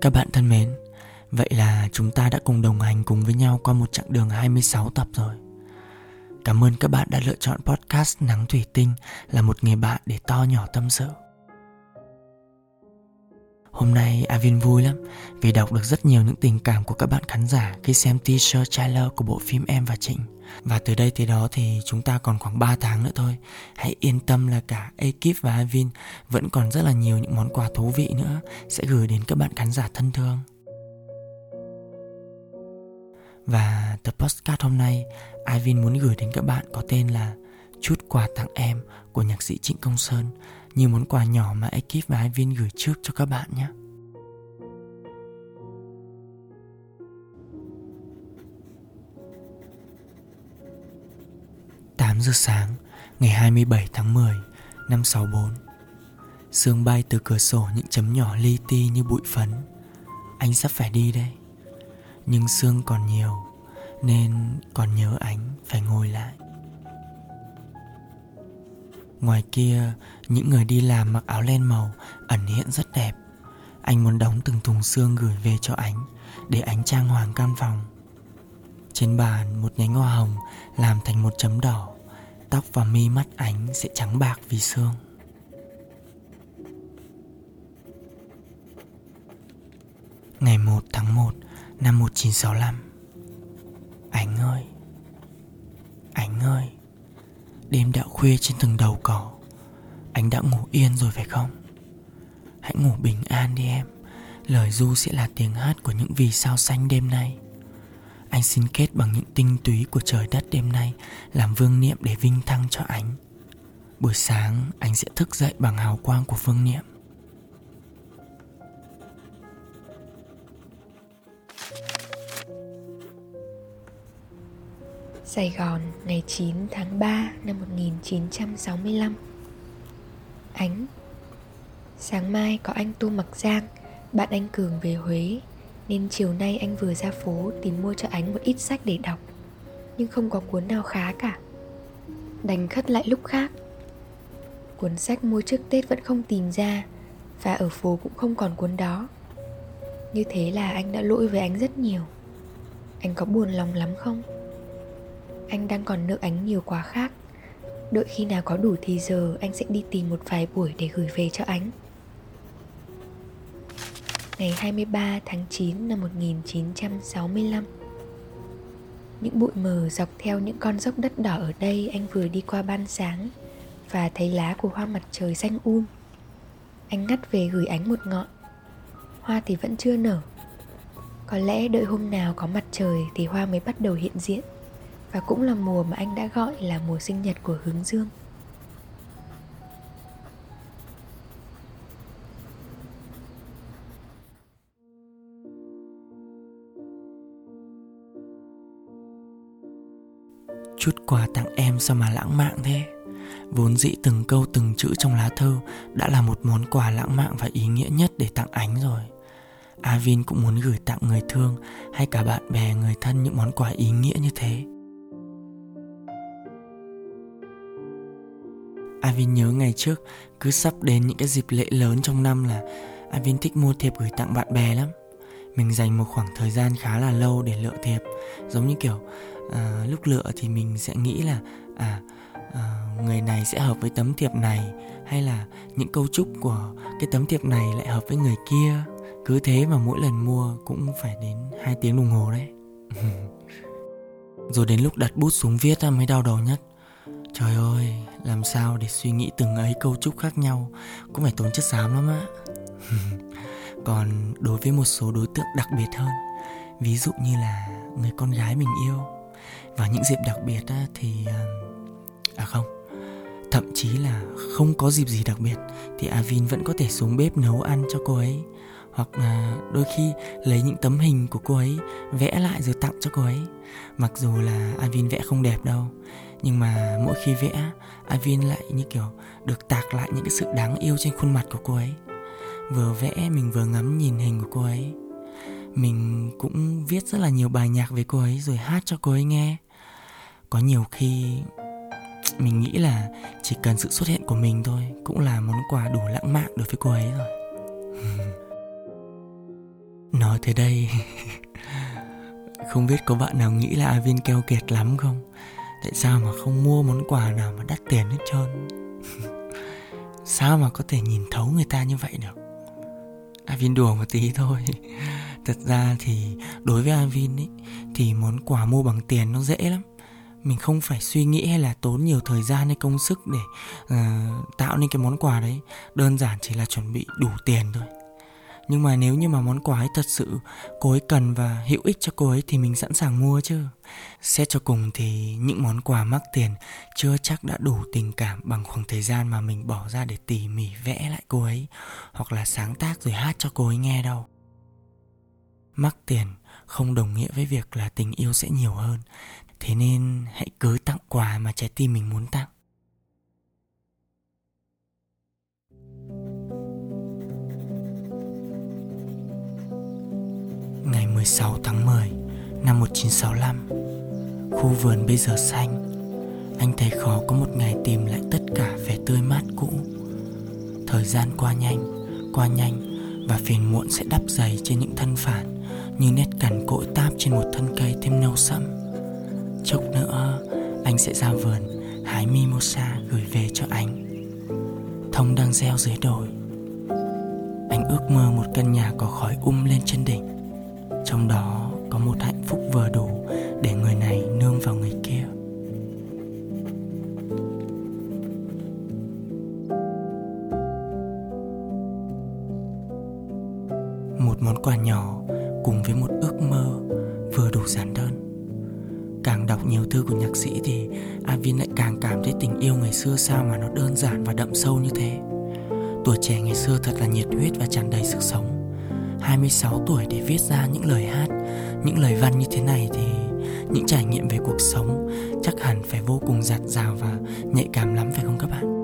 Các bạn thân mến, vậy là chúng ta đã cùng đồng hành cùng với nhau qua một chặng đường 26 tập rồi. Cảm ơn các bạn đã lựa chọn podcast Nắng Thủy Tinh là một người bạn để to nhỏ tâm sự. Hôm nay Avin vui lắm vì đọc được rất nhiều những tình cảm của các bạn khán giả khi xem teaser trailer của bộ phim Em và Trịnh. Và từ đây tới đó thì chúng ta còn khoảng 3 tháng nữa thôi. Hãy yên tâm là cả ekip và Avin vẫn còn rất là nhiều những món quà thú vị nữa sẽ gửi đến các bạn khán giả thân thương. Và tập postcard hôm nay, Ivin muốn gửi đến các bạn có tên là Chút quà tặng em của nhạc sĩ Trịnh Công Sơn như món quà nhỏ mà ekip và viên gửi trước cho các bạn nhé. tám giờ sáng, ngày 27 tháng 10 năm 64 Sương bay từ cửa sổ những chấm nhỏ li ti như bụi phấn. Anh sắp phải đi đây Nhưng sương còn nhiều, Nên còn nhớ anh phải ngồi lại. Ngoài kia, Những người đi làm mặc áo len màu Ẩn hiện rất đẹp. Anh muốn đóng từng thùng xương gửi về cho ánh, Để ánh trang hoàng căn phòng. Trên bàn, một nhánh hoa hồng Làm thành một chấm đỏ. Tóc và mi mắt ánh sẽ trắng bạc vì xương. Ngày 1 tháng 1 năm 1965 Ánh ơi! Ánh ơi! Đêm đã khuya trên từng đầu cỏ. Anh đã ngủ yên rồi phải không? Hãy ngủ bình an đi em. Lời du sẽ là tiếng hát của những vì sao xanh đêm nay. Anh xin kết bằng những tinh túy của trời đất đêm nay, Làm vương niệm để vinh thăng cho anh. Buổi sáng, anh sẽ thức dậy bằng hào quang của vương niệm. Sài Gòn, ngày 9 tháng 3 năm 1965 Ánh. Sáng mai có anh Tu Mặc Giang, Bạn anh Cường về Huế, Nên chiều nay anh vừa ra phố tìm mua cho ánh một ít sách để đọc. Nhưng không có cuốn nào khá cả. Đành khất lại lúc khác. Cuốn sách mua trước Tết vẫn không tìm ra, Và ở phố cũng không còn cuốn đó. Như thế là anh đã lỗi với ánh rất nhiều. Anh có buồn lòng lắm không? Anh đang còn nợ ánh nhiều quá khác. Đợi khi nào có đủ thì giờ, anh sẽ đi tìm một vài buổi để gửi về cho ánh Ngày 23 tháng 9 năm 1965 Những bụi mờ dọc theo những con dốc đất đỏ ở đây, anh vừa đi qua ban sáng Và thấy lá của hoa mặt trời xanh um. Anh ngắt về gửi ánh một ngọn. Hoa thì vẫn chưa nở. Có lẽ đợi hôm nào có mặt trời thì hoa mới bắt đầu hiện diện và cũng là mùa mà anh đã gọi là mùa sinh nhật của hướng dương. Chút quà tặng em sao mà lãng mạn thế? Vốn dĩ từng câu từng chữ trong lá thơ Đã là một món quà lãng mạn và ý nghĩa nhất để tặng ánh rồi. Avin cũng muốn gửi tặng người thương Hay cả bạn bè, người thân những món quà ý nghĩa như thế. Avin nhớ ngày trước cứ sắp đến những cái dịp lễ lớn trong năm là Avin thích mua thiệp gửi tặng bạn bè lắm. Mình dành một khoảng thời gian khá là lâu để lựa thiệp. Giống như kiểu à, lúc lựa thì mình sẽ nghĩ là à, à người này sẽ hợp với tấm thiệp này Hay là những câu chúc của cái tấm thiệp này lại hợp với người kia. Cứ thế mà mỗi lần mua cũng phải đến 2 tiếng đồng hồ đấy. Rồi đến lúc đặt bút xuống viết mới đau đầu nhất. Trời ơi, làm sao để suy nghĩ từng ấy câu chúc khác nhau cũng phải tốn chất xám lắm á. Còn đối với một số đối tượng đặc biệt hơn, ví dụ như là người con gái mình yêu và những dịp đặc biệt á, thì à, à không Thậm chí là không có dịp gì đặc biệt Thì Avin vẫn có thể xuống bếp nấu ăn cho cô ấy Hoặc là đôi khi lấy những tấm hình của cô ấy Vẽ lại rồi tặng cho cô ấy Mặc dù là Avin vẽ không đẹp đâu nhưng mà mỗi khi vẽ Avin lại như kiểu được tạc lại những cái sự đáng yêu trên khuôn mặt của cô ấy. Vừa vẽ, mình vừa ngắm nhìn hình của cô ấy. Mình cũng viết rất là nhiều bài nhạc về cô ấy rồi hát cho cô ấy nghe. Có nhiều khi, mình nghĩ là chỉ cần sự xuất hiện của mình thôi cũng là món quà đủ lãng mạn đối với cô ấy rồi. Nói tới đây, không biết có bạn nào nghĩ là Avin keo kiệt lắm không? Tại sao mà không mua món quà nào mà đắt tiền hết trơn? Sao mà có thể nhìn thấu người ta như vậy được? Avin đùa một tí thôi. Thật ra thì đối với Avin ấy thì món quà mua bằng tiền nó dễ lắm. Mình không phải suy nghĩ hay là tốn nhiều thời gian hay công sức để uh, tạo nên cái món quà đấy. Đơn giản chỉ là chuẩn bị đủ tiền thôi nhưng mà nếu như mà món quà ấy thật sự cô ấy cần và hữu ích cho cô ấy thì mình sẵn sàng mua chứ. Xét cho cùng thì những món quà mắc tiền chưa chắc đã đủ tình cảm bằng khoảng thời gian mà mình bỏ ra để tỉ mỉ vẽ lại cô ấy, hoặc là sáng tác rồi hát cho cô ấy nghe đâu. Mắc tiền không đồng nghĩa với việc là tình yêu sẽ nhiều hơn. Thế nên hãy cứ tặng quà mà trái tim mình muốn tặng. Ngày 16 tháng 10 năm 1965 Khu vườn bây giờ xanh. Anh thấy khó có một ngày tìm lại tất cả vẻ tươi mát cũ. Thời gian qua nhanh, qua nhanh Và phiền muộn sẽ đắp dày trên những thân phản Như nét cằn cỗi táp trên một thân cây thêm nâu sẫm. Chốc nữa anh sẽ ra vườn hái mimosa gửi về cho anh. Thông đang gieo dưới đồi. Anh ước mơ một căn nhà có khói um lên trên đỉnh. Trong đó có một hạnh phúc vừa đủ để người này nương vào người kia. Một món quà nhỏ cùng với một ước mơ vừa đủ giản đơn. Càng đọc nhiều thư của nhạc sĩ thì Avin lại càng cảm thấy tình yêu ngày xưa sao mà nó đơn giản và đậm sâu như thế. Tuổi trẻ ngày xưa thật là nhiệt huyết và tràn đầy sức sống. 26 tuổi để viết ra những lời hát, những lời văn như thế này thì những trải nghiệm về cuộc sống chắc hẳn phải vô cùng giặt rào và nhạy cảm lắm phải không các bạn?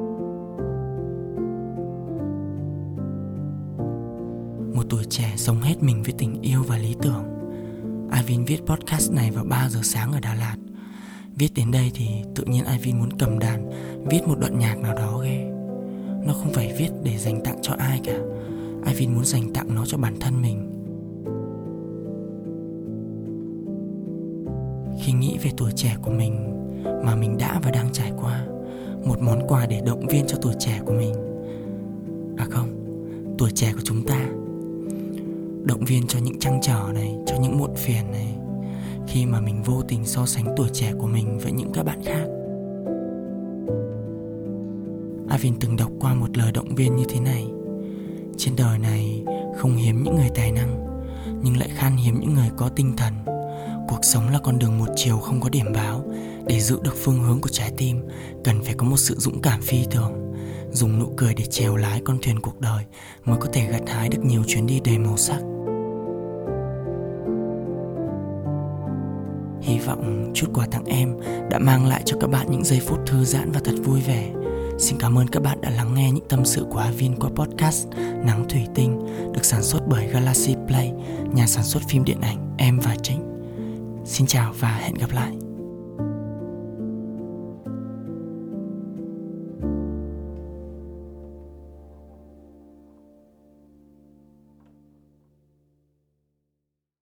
Một tuổi trẻ sống hết mình với tình yêu và lý tưởng. Ivin viết podcast này vào 3 giờ sáng ở Đà Lạt. Viết đến đây thì tự nhiên Ivin muốn cầm đàn Viết một đoạn nhạc nào đó ghê. Nó không phải viết để dành tặng cho ai cả. Ivin muốn dành tặng nó cho bản thân mình? Khi nghĩ về tuổi trẻ của mình Mà mình đã và đang trải qua, Một món quà để động viên cho tuổi trẻ của mình. À không, Tuổi trẻ của chúng ta. Động viên cho những trăng trở này, cho những muộn phiền này. Khi mà mình vô tình so sánh tuổi trẻ của mình với những các bạn khác. Avin từng đọc qua một lời động viên như thế này. Trên đời này không hiếm những người tài năng, Nhưng lại khan hiếm những người có tinh thần. Cuộc sống là con đường một chiều không có điểm báo. Để giữ được phương hướng của trái tim, Cần phải có một sự dũng cảm phi thường. Dùng nụ cười để chèo lái con thuyền cuộc đời Mới có thể gặt hái được nhiều chuyến đi đầy màu sắc. Hy vọng chút quà tặng em đã mang lại cho các bạn những giây phút thư giãn và thật vui vẻ. Xin cảm ơn các bạn đã lắng nghe những tâm sự của Avin qua podcast Nắng Thủy Tinh được sản xuất bởi Galaxy Play, nhà sản xuất phim điện ảnh Em và chính Xin chào và hẹn gặp lại.